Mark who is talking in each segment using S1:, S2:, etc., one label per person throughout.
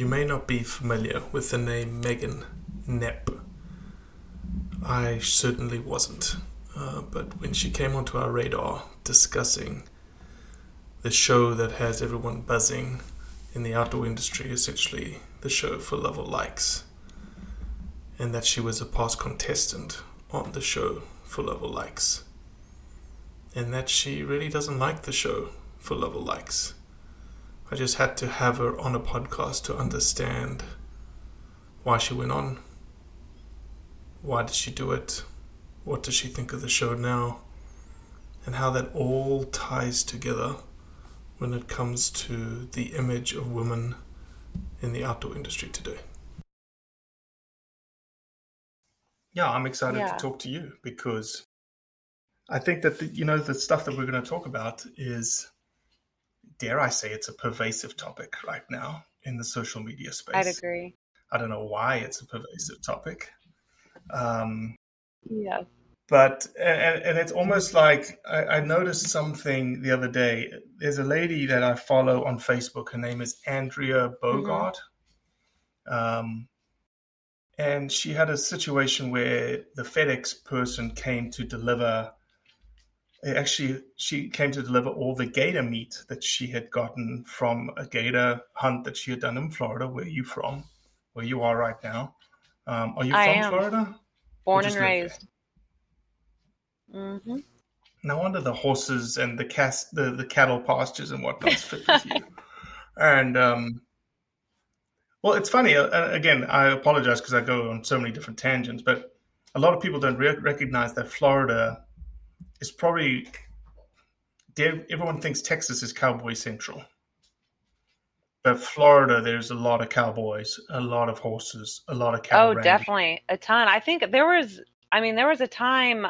S1: You may not be familiar with the name Megan Knepp. I certainly wasn't. Uh, but when she came onto our radar discussing the show that has everyone buzzing in the outdoor industry, essentially the show for love or likes, and that she was a past contestant on the show for love or likes, and that she really doesn't like the show for love or likes. I just had to have her on a podcast to understand why she went on. Why did she do it? What does she think of the show now? And how that all ties together when it comes to the image of women in the outdoor industry today. Yeah, I'm excited
S2: Yeah.
S1: to talk to you because I think that the, you know the stuff that we're going to talk about is dare I say it's a pervasive topic right now in the social media space.
S2: I'd agree.
S1: I don't know why it's a pervasive topic. Um,
S2: Yeah.
S1: but and, and it's almost like I, I noticed something the other day. There's a lady that I follow on Facebook. Her name is Andrea Bogart, um, and she had a situation where the FedEx person came to deliver. Actually, she came to deliver all the gator meat that she had gotten from a gator hunt that she had done in Florida. Where are you from? Where you are right now? Um, are you
S2: I
S1: from
S2: am.
S1: Florida?
S2: Born and raised. Mm-hmm.
S1: No wonder the horses and the cast the, the cattle pastures and whatnot's fit with you. And um, well, it's funny. Uh, again, I apologize because I go on so many different tangents, but a lot of people don't re- recognize that Florida is probably. Everyone thinks Texas is cowboy central, but Florida, there's a lot of cowboys, a lot of horses, a lot of cattle.
S2: Oh,
S1: ranges.
S2: definitely a ton. I think there was. I mean, there was a time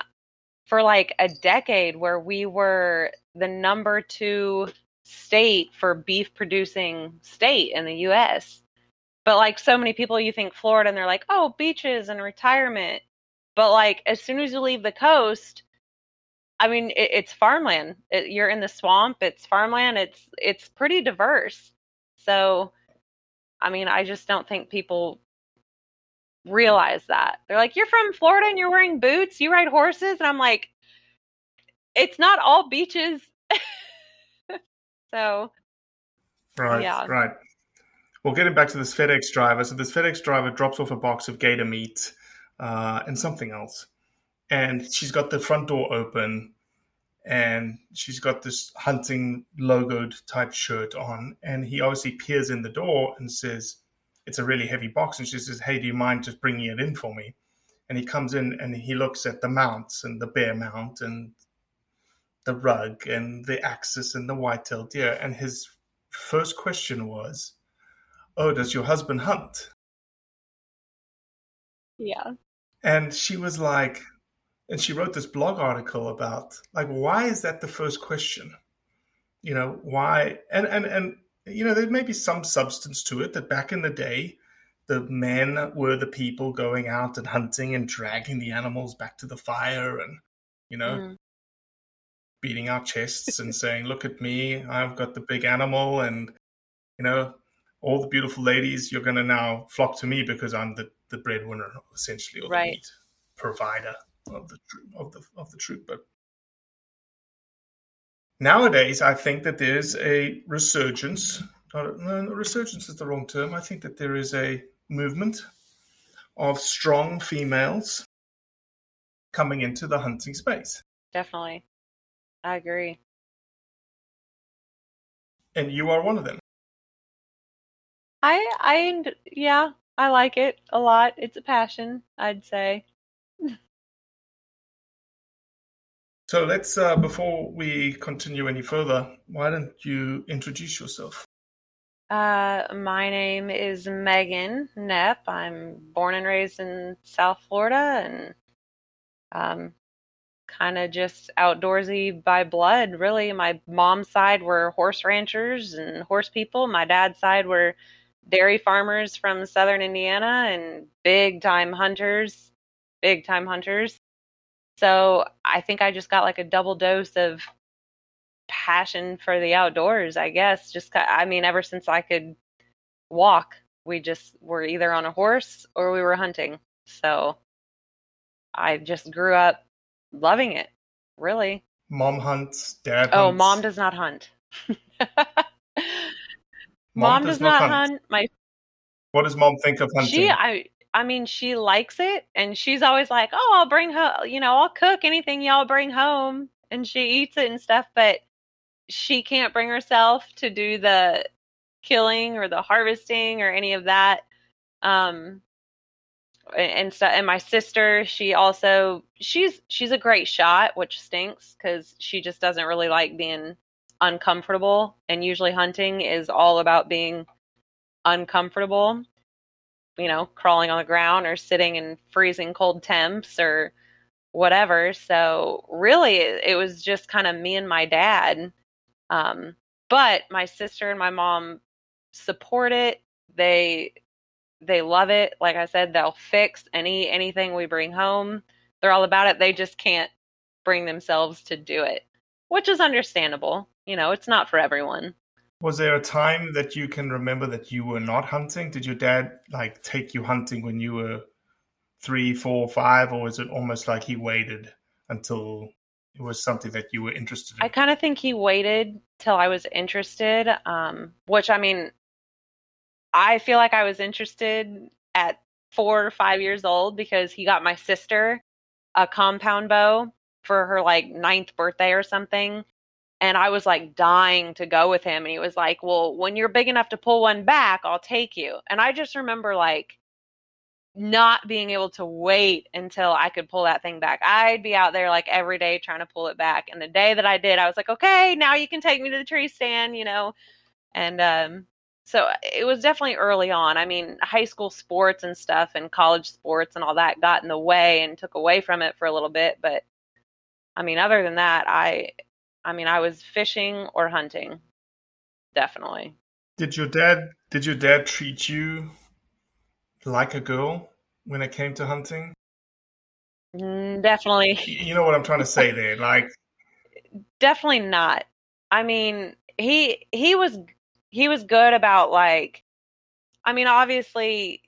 S2: for like a decade where we were the number two state for beef producing state in the U.S. But like so many people, you think Florida, and they're like, oh, beaches and retirement. But like as soon as you leave the coast, I mean, it, it's farmland. It, you're in the swamp. It's farmland. It's it's pretty diverse. So, I mean, I just don't think people realize that. They're like, "You're from Florida and you're wearing boots. You ride horses," and I'm like, "It's not all beaches." so,
S1: Right,
S2: Yeah.
S1: right. Well, getting back to this FedEx driver. So this FedEx driver drops off a box of gator meat uh, and something else, and she's got the front door open, and she's got this hunting logoed type shirt on. And he obviously peers in the door and says, It's a really heavy box. And she says, Hey, do you mind just bringing it in for me? And he comes in and he looks at the mounts and the bear mount and the rug and the axis and the white-tailed deer. And his first question was, "Oh, does your husband hunt?"
S2: Yeah.
S1: And she was like, and she wrote this blog article about like, why is that the first question? You know, why? And and and you know, there may be some substance to it that back in the day, the men were the people going out and hunting and dragging the animals back to the fire and you know
S2: Mm.
S1: beating our chests and saying, "Look at me! I've got the big animal," and you know, all the beautiful ladies, you're going to now flock to me because I'm the the breadwinner, essentially, or the
S2: Right.
S1: meat provider of the of the of the troop. But nowadays, I think that there's a resurgence. Not, no, no, resurgence is the wrong term. I think that there is a movement of strong females coming into the hunting space.
S2: Definitely. I agree.
S1: And you are one of them.
S2: I I yeah, I like it a lot. It's a passion, I'd say.
S1: So let's, uh, before we continue any further, why don't you introduce yourself?
S2: Uh, my name is Megan Knepp. I'm born and raised in South Florida and um, kind of just outdoorsy by blood, really. My mom's side were horse ranchers and horse people. My dad's side were dairy farmers from southern Indiana and big time hunters, big time hunters. So I think I just got like a double dose of passion for the outdoors, I guess. Just, I mean, ever since I could walk, we just were either on a horse or we were hunting. So I just grew up loving it, really.
S1: Mom hunts, dad
S2: Oh,
S1: hunts.
S2: mom does not hunt. mom, does, not hunt. My
S1: What does mom think of hunting?
S2: she I I mean she likes it and she's always like, "Oh, I'll bring her, you know, I'll cook anything y'all bring home." And she eats it and stuff, but she can't bring herself to do the killing or the harvesting or any of that. Um and stuff and my sister she also she's she's a great shot which stinks because she just doesn't really like being uncomfortable and usually hunting is all about being uncomfortable you know crawling on the ground or sitting in freezing cold temps or whatever. So really it, was just kind of me and my dad. Um but my sister and my mom support it. They they love it. Like i said they'll fix any anything we bring home. They're all about it. They just can't bring themselves to do it which is understandable. You know it's not for everyone
S1: Was there a time that you can remember that you were not hunting? Did your dad like take you hunting when you were three, four, five, or was it almost like he waited until it was something that you were interested in?
S2: I kind of think he waited till I was interested, um, which I mean, I feel like I was interested at four or five years old because he got my sister a compound bow for her like ninth birthday or something. And I was like dying to go with him. And he was like, Well, when you're big enough to pull one back, I'll take you. And I just remember like not being able to wait until I could pull that thing back. I'd be out there like every day trying to pull it back. And the day that I did, I was like, okay, now you can take me to the tree stand, you know? And um, so it was definitely early on. I mean, high school sports and stuff and college sports and all that got in the way and took away from it for a little bit. But I mean, other than that, I, I mean, I was fishing or hunting, definitely.
S1: Did your dad did your dad treat you like a girl when it came to hunting?
S2: Mm, definitely.
S1: You know what I'm trying to say there. Like
S2: definitely not. I mean, he he was he was good about like I mean, obviously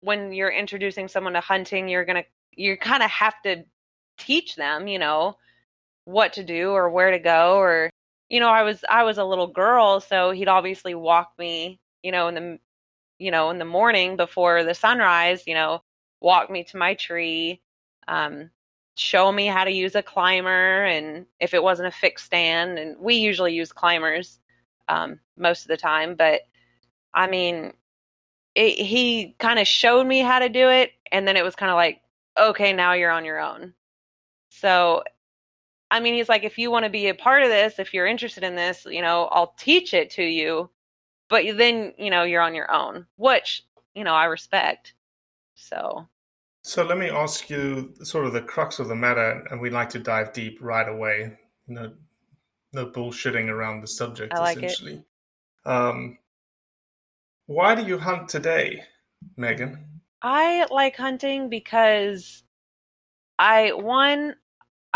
S2: when you're introducing someone to hunting, you're going to you kind of have to teach them, you know, what to do or where to go or you know, I was I was a little girl, so he'd obviously walk me, you know, in the you know, in the morning before the sunrise, you know, walk me to my tree um show me how to use a climber and if it wasn't a fixed stand and we usually use climbers um, most of the time but i mean it, he kind of showed me how to do it and then it was kind of like okay now you're on your own. So i mean he's like if you want to be a part of this if you're interested in this you know i'll teach it to you but then you know you're on your own which you know i respect so
S1: So let me ask you sort of the crux of the matter, and we'd like to dive deep right away. No, no bullshitting around the subject,
S2: like it.
S1: essentially. Um, why do you hunt today, Megan?
S2: I like hunting because I one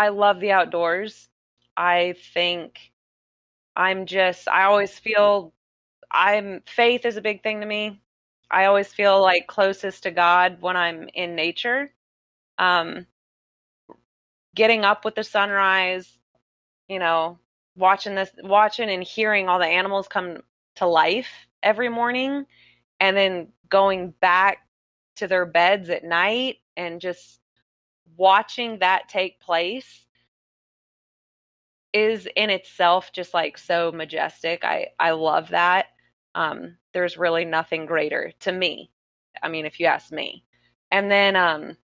S2: I love the outdoors. I think I'm just I always feel I'm faith is a big thing to me. I always feel like closest to God when I'm in nature. Um getting up with the sunrise, you know, watching this watching and hearing all the animals come to life every morning and then going back to their beds at night and just watching that take place is in itself just like so majestic. I I love that. Um there's really nothing greater to me. I mean, if you ask me. And then um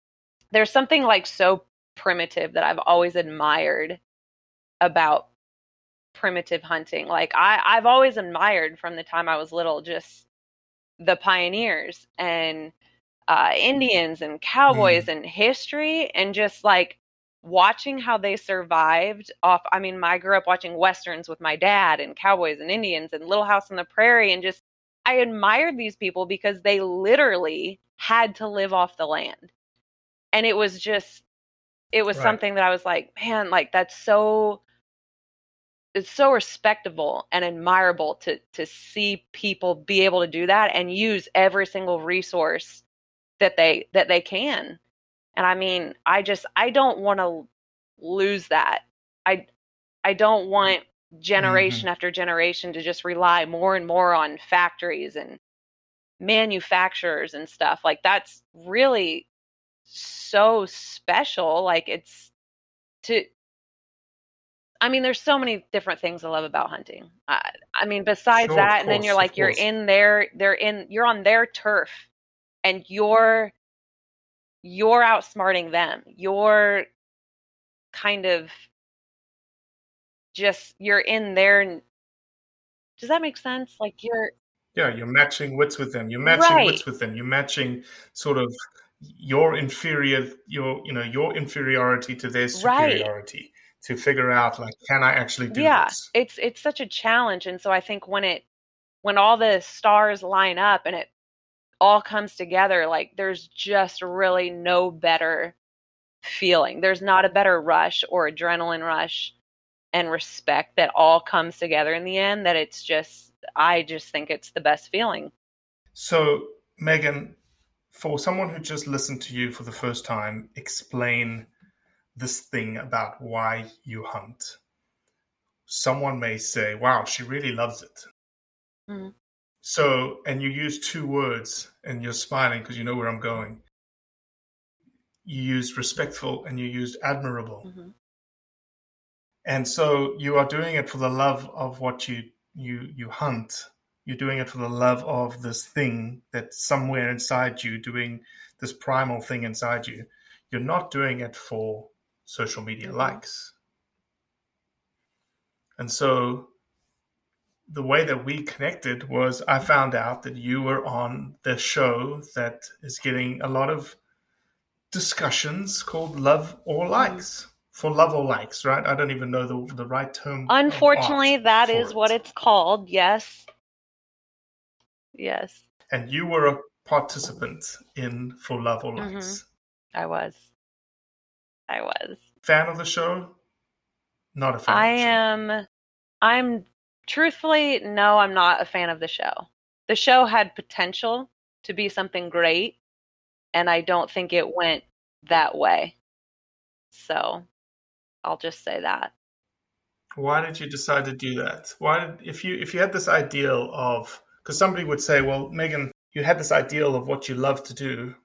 S2: there's something like so primitive that I've always admired about primitive hunting. Like I I've always admired from the time I was little just the pioneers and uh, Indians and cowboys and history and just like watching how they survived off. I mean, I grew up watching westerns with my dad and cowboys and Indians and Little House on the Prairie and just I admired these people because they literally had to live off the land. And it was just it was
S1: Right.
S2: something that I was like, man, like that's so it's so respectable and admirable to to see people be able to do that and use every single resource that they that they can. And I mean, I just I don't want to lose that. I I don't want generation after generation to just rely more and more on factories and manufacturers and stuff. Like that's really so special. Like it's to I mean, there's so many different things I love about hunting. I, I mean, besides
S1: Sure,
S2: that, and then you're like, you're
S1: course.
S2: in their, they're in, you're on their turf, and you're, you're outsmarting them. You're kind of just, you're in their. Does that make sense? Like you're,
S1: Yeah, you're matching wits with them. You're matching
S2: Right.
S1: wits with them. You're matching sort of your inferior, your you know, your inferiority to their
S2: Right.
S1: superiority to figure out like, can I actually do
S2: yeah
S1: this?
S2: it's it's such a challenge and so i think when it when all the stars line up and it all comes together like there's just really no better feeling there's not a better rush or adrenaline rush and respect that all comes together in the end that it's just i just think it's the best feeling
S1: So, Megan, for someone who just listened to you for the first time, explain this thing about why you hunt. Someone may say, wow, she really loves it.
S2: Mhm.
S1: So, and you use two words and you're smiling because you know where I'm going. You used respectful and you used admirable.
S2: Mhm.
S1: And so you are doing it for the love of what you you you hunt. You're doing it for the love of this thing that's somewhere inside you, doing this primal thing inside you. You're not doing it for social media
S2: Mhm.
S1: likes. And so the way that we connected was I found out that you were on the show that is getting a lot of discussions called Love or Likes. For love or likes, right? I don't even know the, the right term.
S2: unfortunately that is
S1: it.
S2: what it's called yes yes
S1: And you were a participant in For Love or
S2: Mhm.
S1: Likes.
S2: i was i was
S1: Fan of the show? Not a fan.
S2: I
S1: of the show.
S2: am I'm truthfully no, I'm not a fan of the show. The show had potential to be something great and I don't think it went that way. So, I'll just say that.
S1: Why did you decide to do that? Why did if you if you had this ideal of because somebody would say, well, Megan, you had this ideal of what you love to do,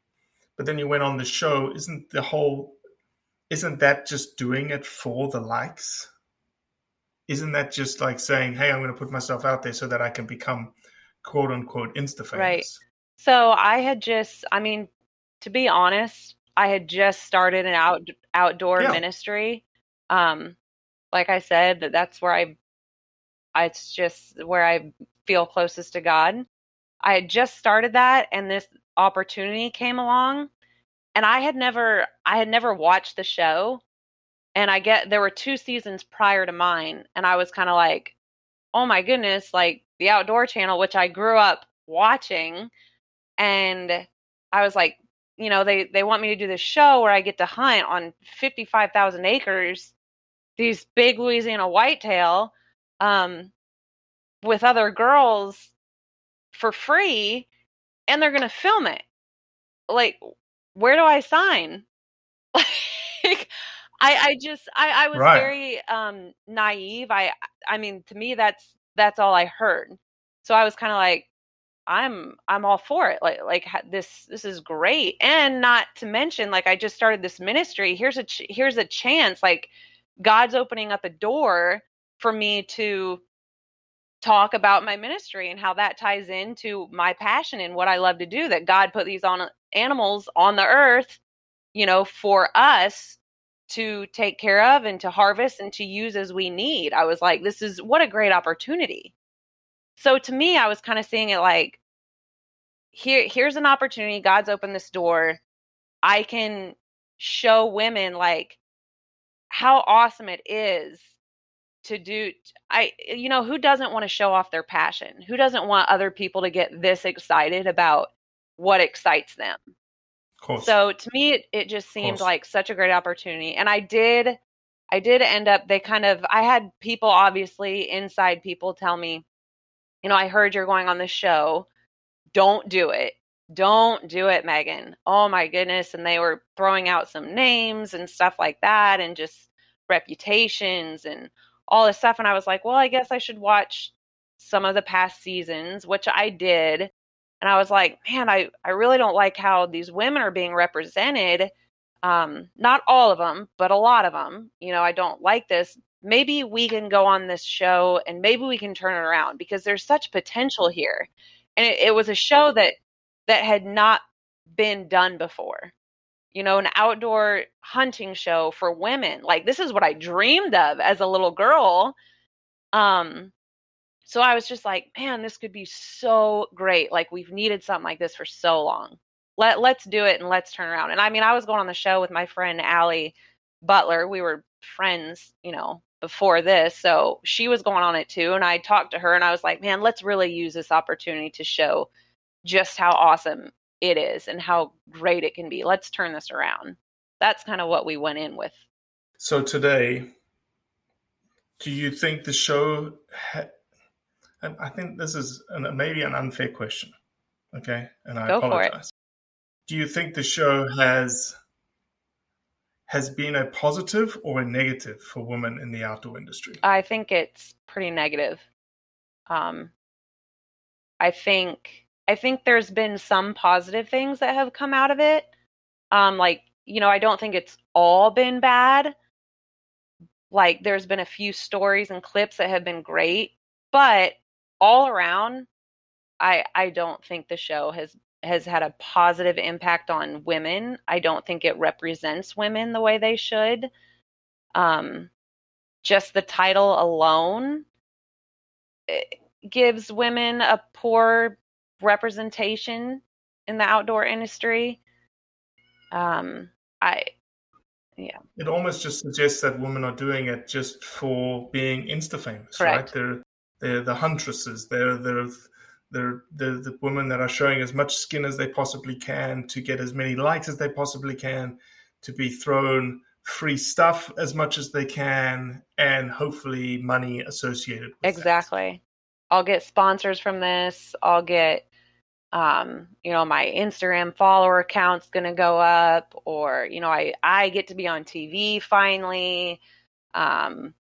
S1: but then you went on the show. Isn't the whole isn't that just doing it for the likes? Isn't that just like saying, "Hey, I'm going to put myself out there so that I can become quote unquote insta famous"?
S2: Right. So I had just, I mean, to be honest, I had just started an out outdoor
S1: Yeah.
S2: ministry. Um, like I said, that that's where I, I, it's just where I feel closest to God. I had just started that, and this opportunity came along, and I had never, I had never watched the show, and I get there were two seasons prior to mine, and I was kind of like, oh my goodness, like the Outdoor Channel, which I grew up watching, and I was like, you know, they they want me to do this show where I get to hunt on fifty five thousand acres, these big Louisiana whitetail, um, with other girls for free, and they're gonna film it. Like, where do I sign? like, I I just I I was
S1: Right.
S2: very um naive. I I mean, to me, that's that's all I heard. So I was kind of like, I'm I'm all for it. Like like this this is great. And not to mention like I just started this ministry. Here's a ch- here's a chance like God's opening up a door for me to talk about my ministry and how that ties into my passion and what I love to do that God put these on animals on the earth, you know, for us to take care of and to harvest and to use as we need. I was like this is what a great opportunity. So to me, I was kind of seeing it like here here's an opportunity. God's opened this door. I can show women like how awesome it is to do I you know, who doesn't want to show off their passion? Who doesn't want other people to get this excited about what excites them? So to me, it, it just seemed like such a great opportunity. And I did, I did end up, they kind of, I had people, obviously, inside people tell me, you know, I heard you're going on the show. Don't do it. Don't do it, Megan. Oh my goodness. And they were throwing out some names and stuff like that and just reputations and all this stuff. And I was like, well, I guess I should watch some of the past seasons, which I did and I was like, man, I, I really don't like how these women are being represented. Um, not all of them, but a lot of them. You know, I don't like this. Maybe we can go on this show and maybe we can turn it around because there's such potential here. And it, it was a show that that had not been done before. You know, an outdoor hunting show for women. Like this is what I dreamed of as a little girl. Um, so I was just like, man, this could be so great. Like we've needed something like this for so long. Let let's do it and let's turn around. And I mean, I was going on the show with my friend Allie Butler. We were friends, you know, before this. So she was going on it too. And I talked to her and I was like, man, let's really use this opportunity to show just how awesome it is and how great it can be. Let's turn this around. That's kind of what we went in with.
S1: So today, do you think the show? Ha- I think this is an, maybe an unfair question. Okay, and I
S2: Go
S1: apologize. Do you think the show has has been a positive or a negative for women in the outdoor industry?
S2: I think it's pretty negative. Um, I think I think there's been some positive things that have come out of it. Um, like you know, I don't think it's all been bad. Like there's been a few stories and clips that have been great, but all around, I I don't think the show has has had a positive impact on women. I don't think it represents women the way they should. Um, just the title alone eh, gives women a poor representation in the outdoor industry. Um, I, yeah,
S1: It almost just suggests that women are doing it just for being insta famous, right? They're they're the huntresses. They're they're they're they're the women that are showing as much skin as they possibly can to get as many likes as they possibly can, to be thrown free stuff as much as they can, and hopefully money associated with that.
S2: exactly. I'll get sponsors from this. I'll get, um, you know, my Instagram follower count's going to go up, or you know, I I get to be on TV finally. Um,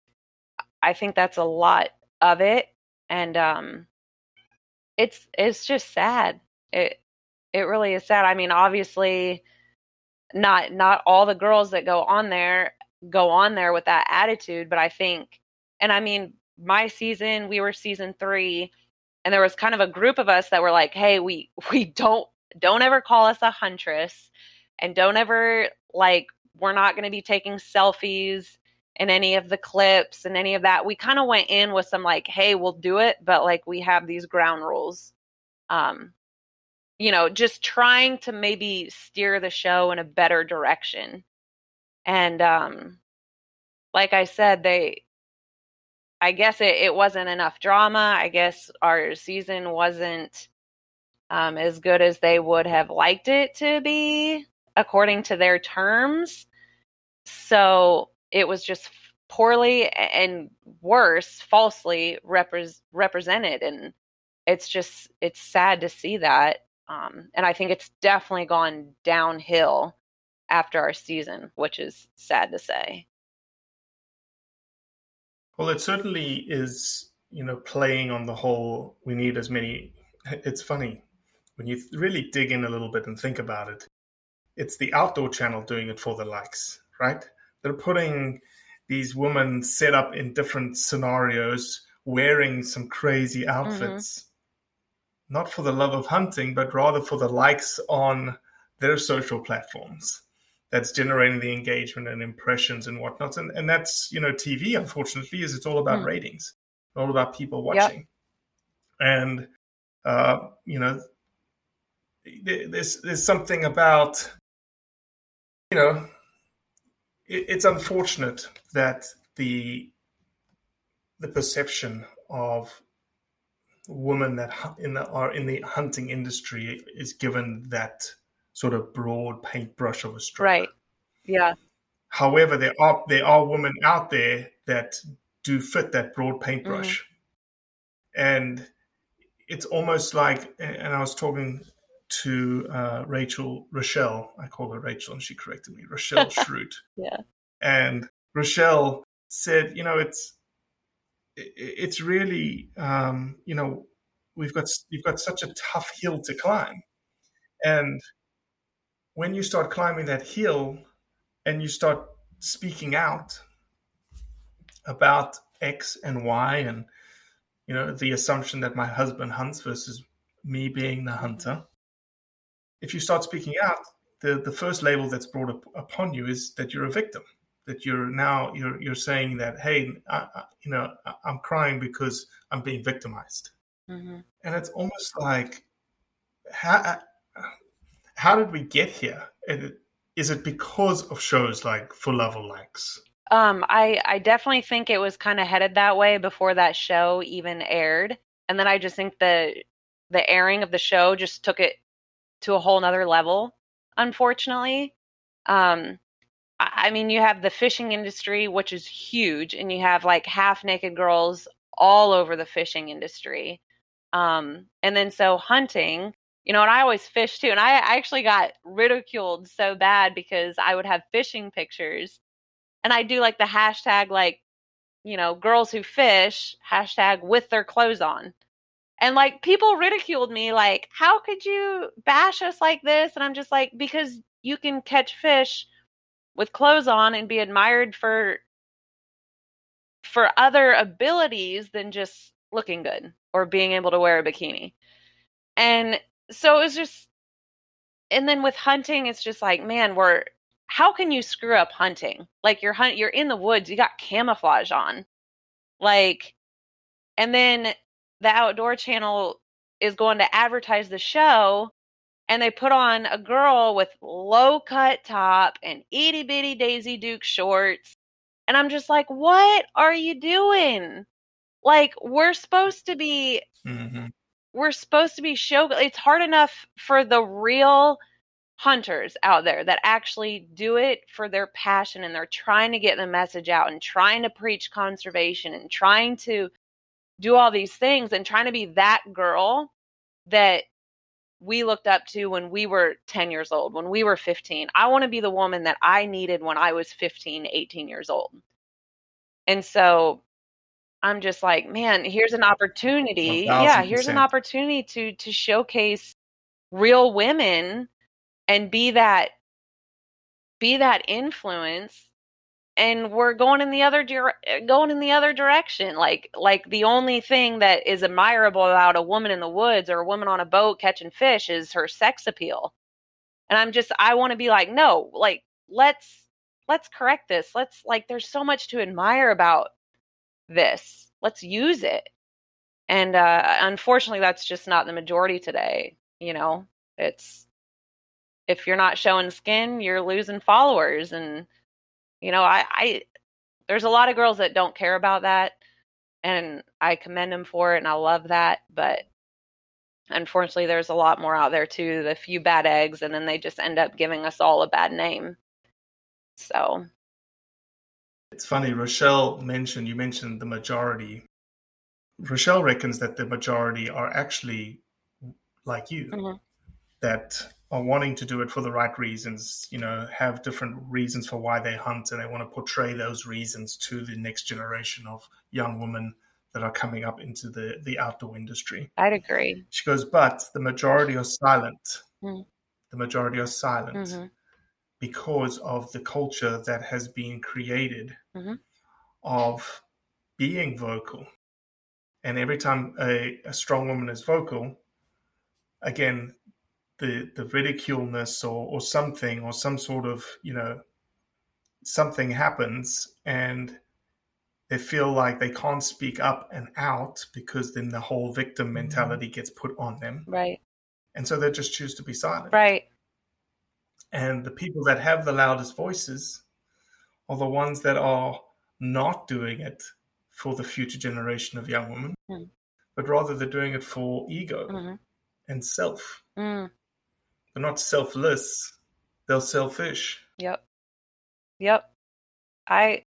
S2: I think that's a lot of it, and um, it's it's just sad. It it really is sad. I mean, obviously, not not all the girls that go on there go on there with that attitude, but I think and I mean my season, we were season 3 and there was kind of a group of us that were like, "Hey, we we don't don't ever call us a huntress and don't ever like we're not going to be taking selfies in any of the clips and any of that. We kind of went in with some like, hey, we'll do it, but like we have these ground rules. Um, you know, just trying to maybe steer the show in a better direction. And um like I said, they I guess it, it wasn't enough drama. I guess our season wasn't um, as good as they would have liked it to be according to their terms. So it was just poorly and worse, falsely repre- represented. And it's just, it's sad to see that. Um, and I think it's definitely gone downhill after our season, which is sad to say.
S1: Well, it certainly is, you know, playing on the whole, we need as many. It's funny when you really dig in a little bit and think about it. It's the outdoor channel doing it for the likes, right? They're putting these women set up in different scenarios wearing some crazy outfits. Mm-hmm. Not for the love of hunting, but rather for the likes on their social platforms. That's generating the engagement and impressions and whatnot. And, and that's, you know, TV, unfortunately, is it's all about mm. ratings, all about people watching. Yep. And, uh, you know, there's, there's something about, you know, it's unfortunate that the the perception of women that in the, are in the hunting industry is given that sort of broad paintbrush of a stroke.
S2: Right. Yeah.
S1: However, there are there are women out there that do fit that broad paintbrush, mm-hmm. and it's almost like. And I was talking to uh, Rachel Rochelle. I call her Rachel, and she corrected me. Rochelle Schrute.
S2: yeah.
S1: And Rochelle said, you know, it's it's really, um, you know, we've got you've got such a tough hill to climb, and when you start climbing that hill, and you start speaking out about X and Y, and you know, the assumption that my husband hunts versus me being the hunter if you start speaking out, the, the first label that's brought up upon you is that you're a victim. That you're now you're you're saying that hey, I, I, you know, I, am crying because I'm being victimized, mm-hmm. and it's almost like how how did we get here? Is it because of shows like For Love or Likes?
S2: Um, I I definitely think it was kind of headed that way before that show even aired, and then I just think the the airing of the show just took it to a whole nother level, unfortunately. Um, I mean, you have the fishing industry, which is huge, and you have like half naked girls all over the fishing industry. Um, and then so hunting, you know, and I always fish too. And I actually got ridiculed so bad because I would have fishing pictures and I do like the hashtag, like, you know, girls who fish, hashtag with their clothes on. And like people ridiculed me, like, how could you bash us like this? And I'm just like, because you can catch fish with clothes on and be admired for for other abilities than just looking good or being able to wear a bikini. And so it was just and then with hunting it's just like man we're how can you screw up hunting like you're hunt you're in the woods you got camouflage on like and then the outdoor channel is going to advertise the show and they put on a girl with low cut top and itty bitty Daisy Duke shorts. And I'm just like, what are you doing? Like, we're supposed to be, mm-hmm. we're supposed to be show. It's hard enough for the real hunters out there that actually do it for their passion and they're trying to get the message out and trying to preach conservation and trying to do all these things and trying to be that girl that we looked up to when we were 10 years old, when we were 15. I want to be the woman that I needed when I was 15, 18 years old. And so I'm just like, man, here's an opportunity. Yeah, here's an opportunity to to showcase real women and be that be that influence and we're going in the other dire- going in the other direction. Like like the only thing that is admirable about a woman in the woods or a woman on a boat catching fish is her sex appeal. And i'm just i want to be like no like let's let's correct this. Let's like there's so much to admire about this. Let's use it. And uh unfortunately that's just not the majority today you know? It's if you're not showing skin you're losing followers and you know i i there's a lot of girls that don't care about that and i commend them for it and i love that but unfortunately there's a lot more out there too the few bad eggs and then they just end up giving us all a bad name so
S1: It's funny, Rochelle mentioned, you mentioned the majority. Rochelle reckons that the majority are actually like you,
S2: Mhm.
S1: that are wanting to do it for the right reasons, you know, have different reasons for why they hunt, and they want to portray those reasons to the next generation of young women that are coming up into the, the outdoor industry.
S2: i'd agree
S1: She goes, but the majority are silent.
S2: Mm.
S1: The majority are silent
S2: Mhm.
S1: because of the culture that has been created
S2: Mhm.
S1: of being vocal. And every time a, a strong woman is vocal, again, the the ridiculeness or, or something or some sort of, you know, something happens and they feel like they can't speak up and out because then the whole victim mentality gets put on them.
S2: right
S1: And so they just choose to be silent.
S2: right
S1: And the people that have the loudest voices are the ones that are not doing it for the future generation of young women,
S2: Hmm.
S1: but rather they're doing it for ego
S2: hmm
S1: and self.
S2: mm.
S1: They're not selfless, they're selfish.
S2: Yep. Yep. I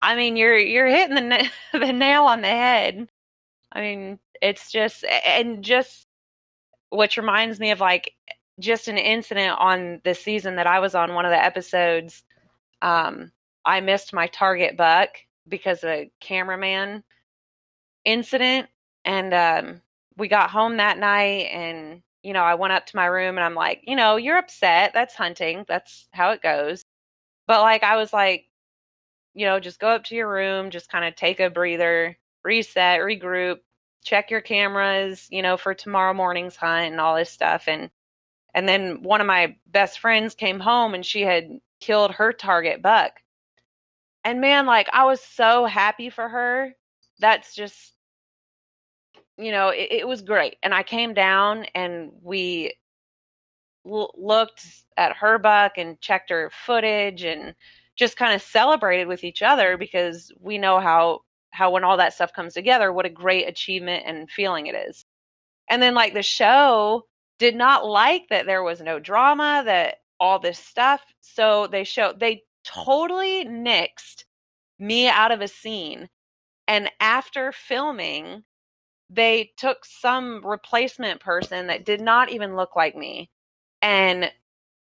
S2: I mean you're you're hitting the the nail on the head. I mean, it's just and just which reminds me of like just an incident on the season that I was on one of the episodes um I missed my target buck because of a cameraman incident and um we got home that night and you know, I went up to my room and I'm like, you know, you're upset. That's hunting. That's how it goes. But like, I was like, you know, just go up to your room, just kind of take a breather, reset, regroup, check your cameras, you know, for tomorrow morning's hunt and all this stuff. And, and then one of my best friends came home and she had killed her target buck. And man, like, I was so happy for her. That's just, you know, it, it was great. And I came down and we l- looked at her buck and checked her footage and just kind of celebrated with each other because we know how how when all that stuff comes together what a great achievement and feeling it is. And then like the show did not like that there was no drama that all this stuff so they show they totally nixed me out of a scene and after filming they took some replacement person that did not even look like me and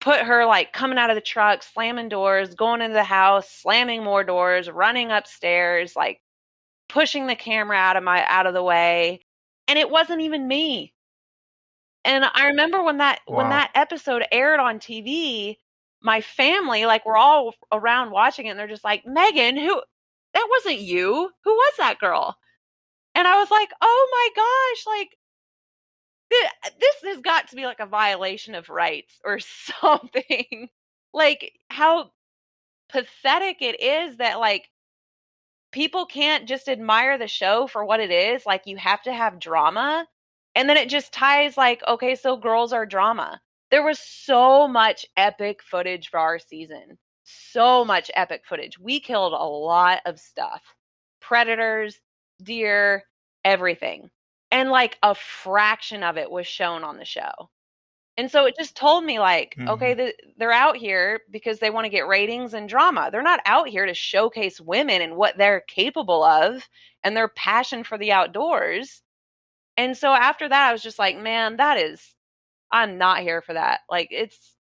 S2: put her like coming out of the truck, slamming doors, going into the house, slamming more doors, running upstairs, like pushing the camera out of my out of the way. And it wasn't even me. And I remember when that when that episode aired on TV, my family, like we're all around watching it, and they're just like, Megan, who that wasn't you. Who was that girl? And I was like, oh my gosh, like thi- this has got to be like a violation of rights or something. like how pathetic it is that like people can't just admire the show for what it is. Like you have to have drama. And then it just ties like, okay, so girls are drama. There was so much epic footage for our season. So much epic footage. We killed a lot of stuff. Predators, deer, everything. And like a fraction of it was shown on the show. And so it just told me like,
S1: Mhm.
S2: okay, the, they're out here because they want to get ratings and drama. They're not out here to showcase women and what they're capable of and their passion for the outdoors. And so after that I was just like, man, that is I'm not here for that. Like it's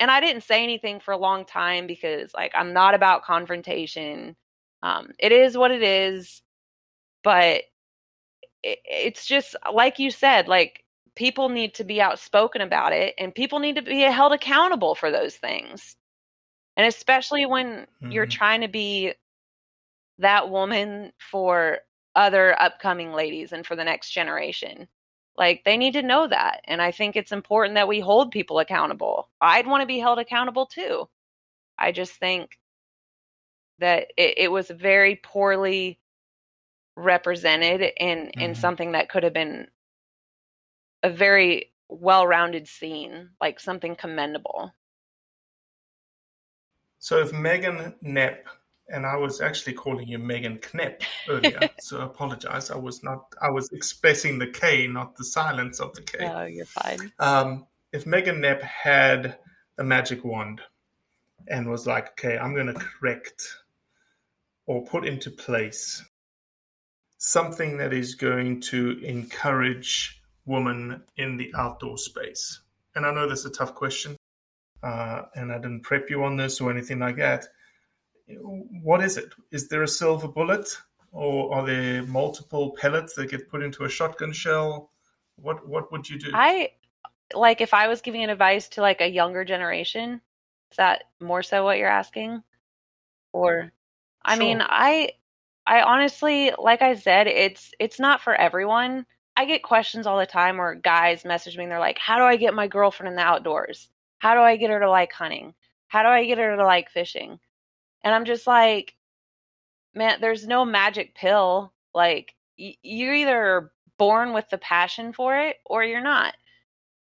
S2: and I didn't say anything for a long time because like I'm not about confrontation. Um it is what it is. But it, it's just like you said, like people need to be outspoken about it and people need to be held accountable for those things. And especially when you're
S1: Mhm.
S2: trying to be that woman for other upcoming ladies and for the next generation. Like they need to know that. And I think it's important that we hold people accountable. I'd want to be held accountable too. I just think that it, it was very poorly represented in in
S1: Mhm.
S2: something that could have been a very well-rounded scene, like something commendable.
S1: So if Megan Knepp, and I was actually calling you Megan Knepp earlier, so I apologize. I was not. I was expressing the K, not the silence of the K.
S2: Oh, you're fine.
S1: Um, if Megan Knepp had a magic wand and was like, okay, I'm going to correct or put into place something that is going to encourage women in the outdoor space. And I know this is a tough question, uh, and I didn't prep you on this or anything like that. What is it? Is there a silver bullet, or are there multiple pellets that get put into a shotgun shell? What What would you do?
S2: I like if I was giving advice to like a younger generation, is that more so what you're asking? Or I mean, I I honestly, like I said, it's it's not for everyone. I get questions all the time where guys message me and they're like, "How do I get my girlfriend in the outdoors? How do I get her to like hunting? How do I get her to like fishing?" And I'm just like, man, there's no magic pill. Like y- you're either born with the passion for it or you're not.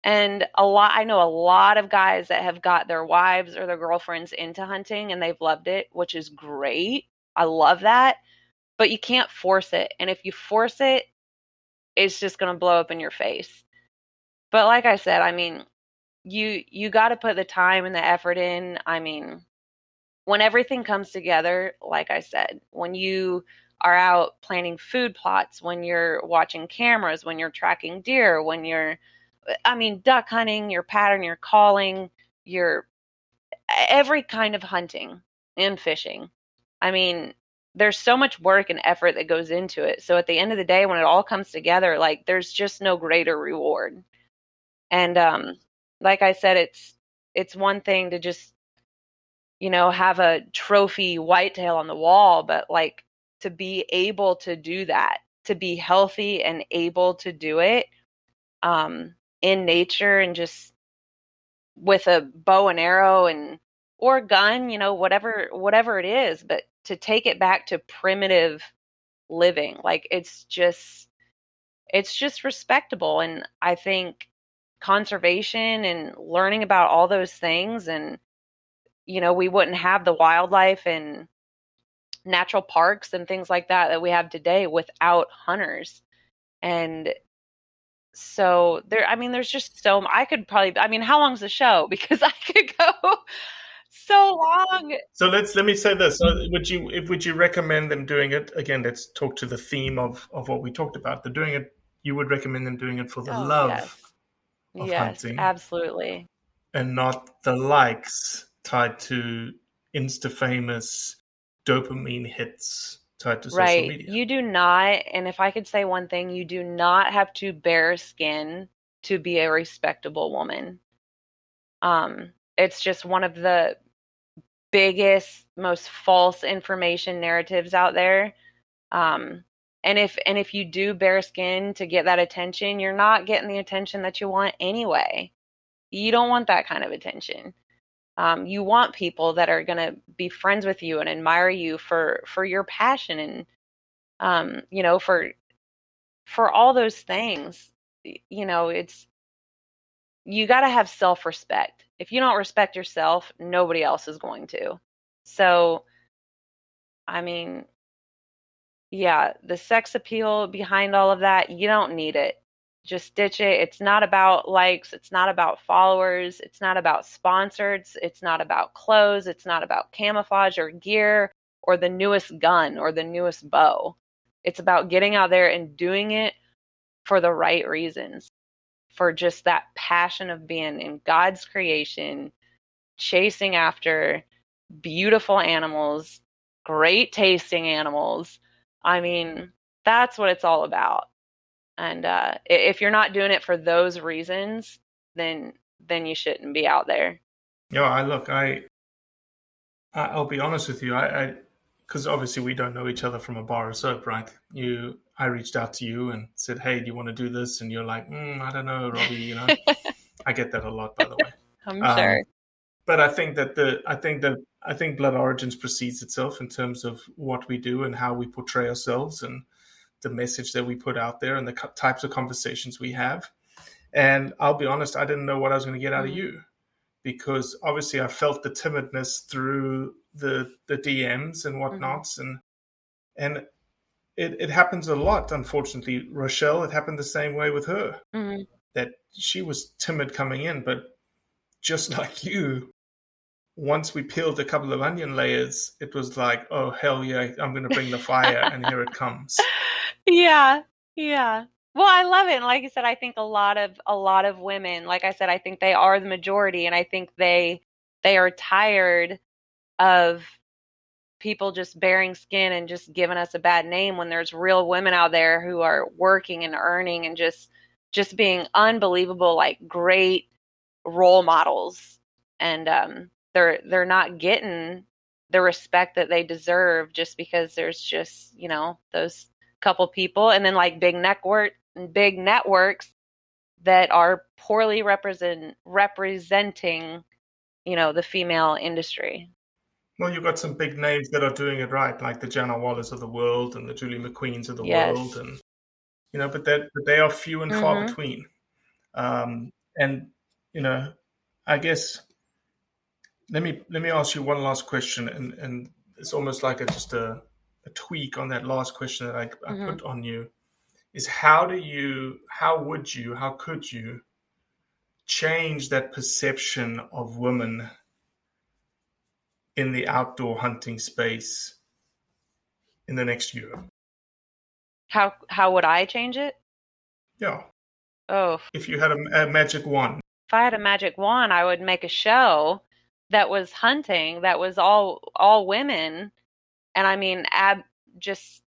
S2: And a lot, I know a lot of guys that have got their wives or their girlfriends into hunting and they've loved it, which is great. I love that. But you can't force it. And if you force it, it's just going to blow up in your face. But like I said, I mean, you you got to put the time and the effort in. I mean, when everything comes together, like I said, when you are out planning food plots, when you're watching cameras, when you're tracking deer, when you're I mean, duck hunting, your pattern, your calling, your every kind of hunting and fishing. I mean, there's so much work and effort that goes into it. So at the end of the day, when it all comes together, like there's just no greater reward. And um, like I said, it's it's one thing to just you know have a trophy whitetail on the wall, but like to be able to do that, to be healthy and able to do it um, in nature and just with a bow and arrow and or gun, you know, whatever whatever it is, but to take it back to primitive living, like it's just it's just respectable. And I think conservation and learning about all those things and you know, we wouldn't have the wildlife and natural parks and things like that that we have today without hunters. And so there i mean there's just so i could probably i mean how long's the show? Because i could go so long
S1: So let's let me say this. So would you if would you recommend them doing it again? Let's talk to the theme of of what we talked about. They're doing it. You would recommend them doing it for the
S2: Oh,
S1: love
S2: yes.
S1: of
S2: yes
S1: hunting.
S2: absolutely
S1: and not the likes tied to insta famous dopamine hits tied to social
S2: right
S1: media.
S2: you do not and if i could say one thing you do not have to bare skin to be a respectable woman um it's just one of the biggest most false information narratives out there. Um and if and if you do bare skin to get that attention you're not getting the attention that you want anyway. You don't want that kind of attention. Um, you want people that are going to be friends with you and admire you for for your passion and um, you know for for all those things. You know it's you got to have self-respect. If you don't respect yourself nobody else is going to. So i mean yeah the sex appeal behind all of that you don't need it. Just ditch it. It's not about likes. It's not about followers. It's not about sponsors. It's not about clothes. It's not about camouflage or gear or the newest gun or the newest bow. It's about getting out there and doing it for the right reasons for just that passion of being in god's creation chasing after beautiful animals great tasting animals i mean that's what it's all about and uh, if you're not doing it for those reasons, then then you shouldn't be out there.
S1: Yeah, I look, I I'll be honest with you. I, because obviously we don't know each other from a bar of soap, right? You, I reached out to you and said, "Hey, do you want to do this?" And you're like, mm, "I don't know, Robbie." You know, I get that a lot, by the way.
S2: I'm
S1: Um,
S2: sure.
S1: But I think that the, I think that I think Blood Origins precedes itself in terms of what we do and how we portray ourselves and the message that we put out there and the co- types of conversations we have. And I'll be honest, I didn't know what I was going to get out of
S2: Mhm.
S1: you because obviously I felt the timidness through the the DMs and whatnots and and it, it happens a lot, unfortunately. Rochelle, it happened the same way with her.
S2: Mhm.
S1: That she was timid coming in, but just like you, once we peeled a couple of onion layers, it was like, oh hell yeah, I'm gonna bring the fire and here it comes.
S2: Yeah, yeah. Well, I love it. And like I said, I think a lot of a lot of women, like I said, I think they are the majority and I think they they are tired of people just bearing skin and just giving us a bad name when there's real women out there who are working and earning and just just being unbelievable like great role models. And um they're they're not getting the respect that they deserve just because there's just, you know, those couple people. And then like big network big networks that are poorly represent representing you know the female industry
S1: Well, you've got some big names that are doing it right, like the Jana Wallers of the world and the Julie McQueens of the
S2: Yes.
S1: world, and you know, but that but they are few and far
S2: Mhm.
S1: between. Um, and you know, I guess let me let me ask you one last question, and and it's almost like a just a, a tweak on that last question that I, I
S2: Mhm.
S1: put on you is how do you how would you how could you change that perception of women in the outdoor hunting space in the next year.
S2: How how would i change it?
S1: Yeah.
S2: Oh.
S1: If you had a, a magic wand.
S2: If i had a magic wand i would make a show that was hunting that was all all women. And i mean ab just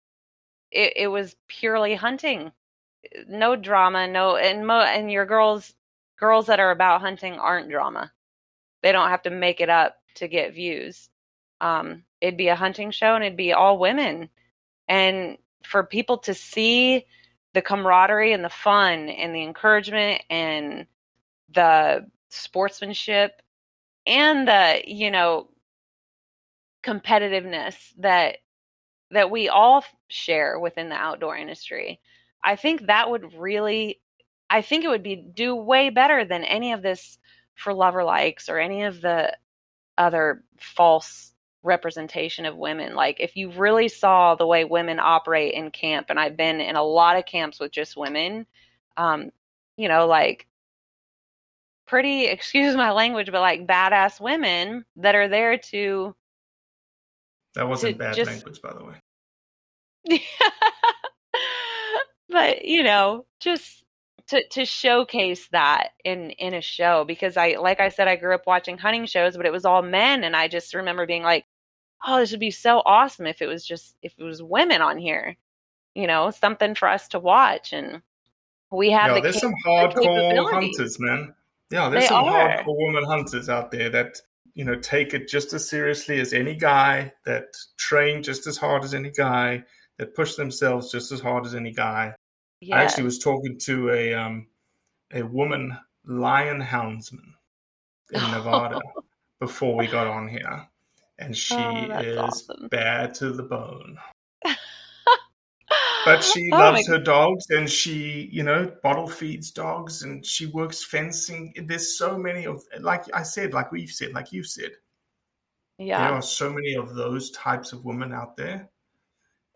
S2: it, it was purely hunting. No drama no and mo and your girls girls that are about hunting aren't drama. They don't have to make it up to get views. Um it'd be a hunting show and it'd be all women. And for people to see the camaraderie and the fun and the encouragement and the sportsmanship and the you know competitiveness that that we all share within the outdoor industry i think that would really i think it would be do way better than any of this for lover likes or any of the other false representation of women. Like if you really saw the way women operate in camp and i've been in a lot of camps with just women um you know like pretty excuse my language but like badass women that are there to
S1: that wasn't
S2: To
S1: bad
S2: just-
S1: language by the way.
S2: But you know just to to showcase that in in a show because i like i said i grew up watching hunting shows but it was all men and i just remember being like oh this would be so awesome if it was just if it was women on here you know something for us to watch and we have
S1: yeah
S2: the
S1: there's some hardcore hunters man. Yeah there's
S2: They
S1: some
S2: are.
S1: hardcore woman hunters out there that you know take it just as seriously as any guy that train just as hard as any guy that push themselves just as hard as any guy I actually was talking to a um, a woman lion houndsman in Nevada before we got on here, and she
S2: Oh,
S1: is
S2: awesome.
S1: bad to the bone. But she
S2: Oh
S1: loves her dogs, and she, you know, bottle feeds dogs, and she works fencing. There's so many of, like I said, like we've said, like you've said,
S2: Yeah, there
S1: are so many of those types of women out there.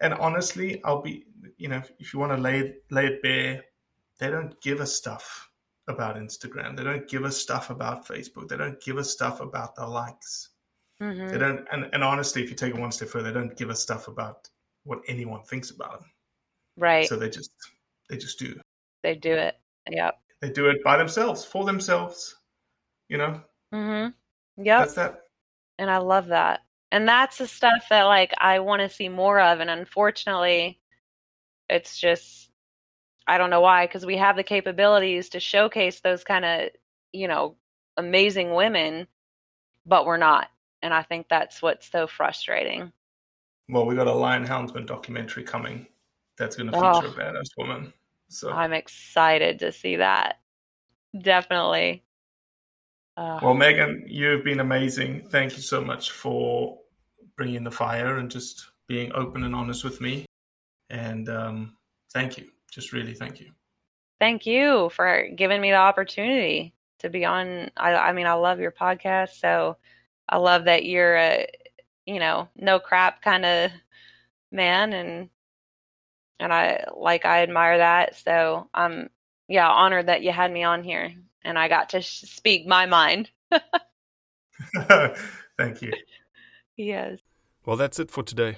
S1: And honestly, I'll be, you know, if you want to lay lay it bare, they don't give us stuff about Instagram. They don't give us stuff about Facebook. They don't give us stuff about the likes.
S2: Mhm.
S1: They don't, and, and honestly, if you take it one step further, they don't give us stuff about what anyone thinks about them.
S2: right
S1: So they just, they just do.
S2: they do it yep
S1: They do it by themselves, for themselves. You know,
S2: mhm yep
S1: that's that.
S2: and I love that. And that's the stuff that like I want to see more of and unfortunately it's just I don't know why cuz we have the capabilities to showcase those kind of, you know, amazing women but we're not. and I think that's what's so frustrating.
S1: Well, we got a Lion Houndsman documentary coming that's going to
S2: Oh.
S1: feature a badass woman. So,
S2: I'm excited to see that. Definitely. Uh,
S1: well, Megan, you've been amazing. Thank you so much for bringing the fire and just being open and honest with me. And um, thank you. Just really thank you.
S2: thank you for giving me the opportunity to be on. I, I mean, I love your podcast, so I love that you're a, you know, no crap kind of man, and and I like I admire that. So I'm yeah honored that you had me on here, and I got to sh- speak my mind.
S1: thank you.
S2: Yes.
S1: Well, that's it for today.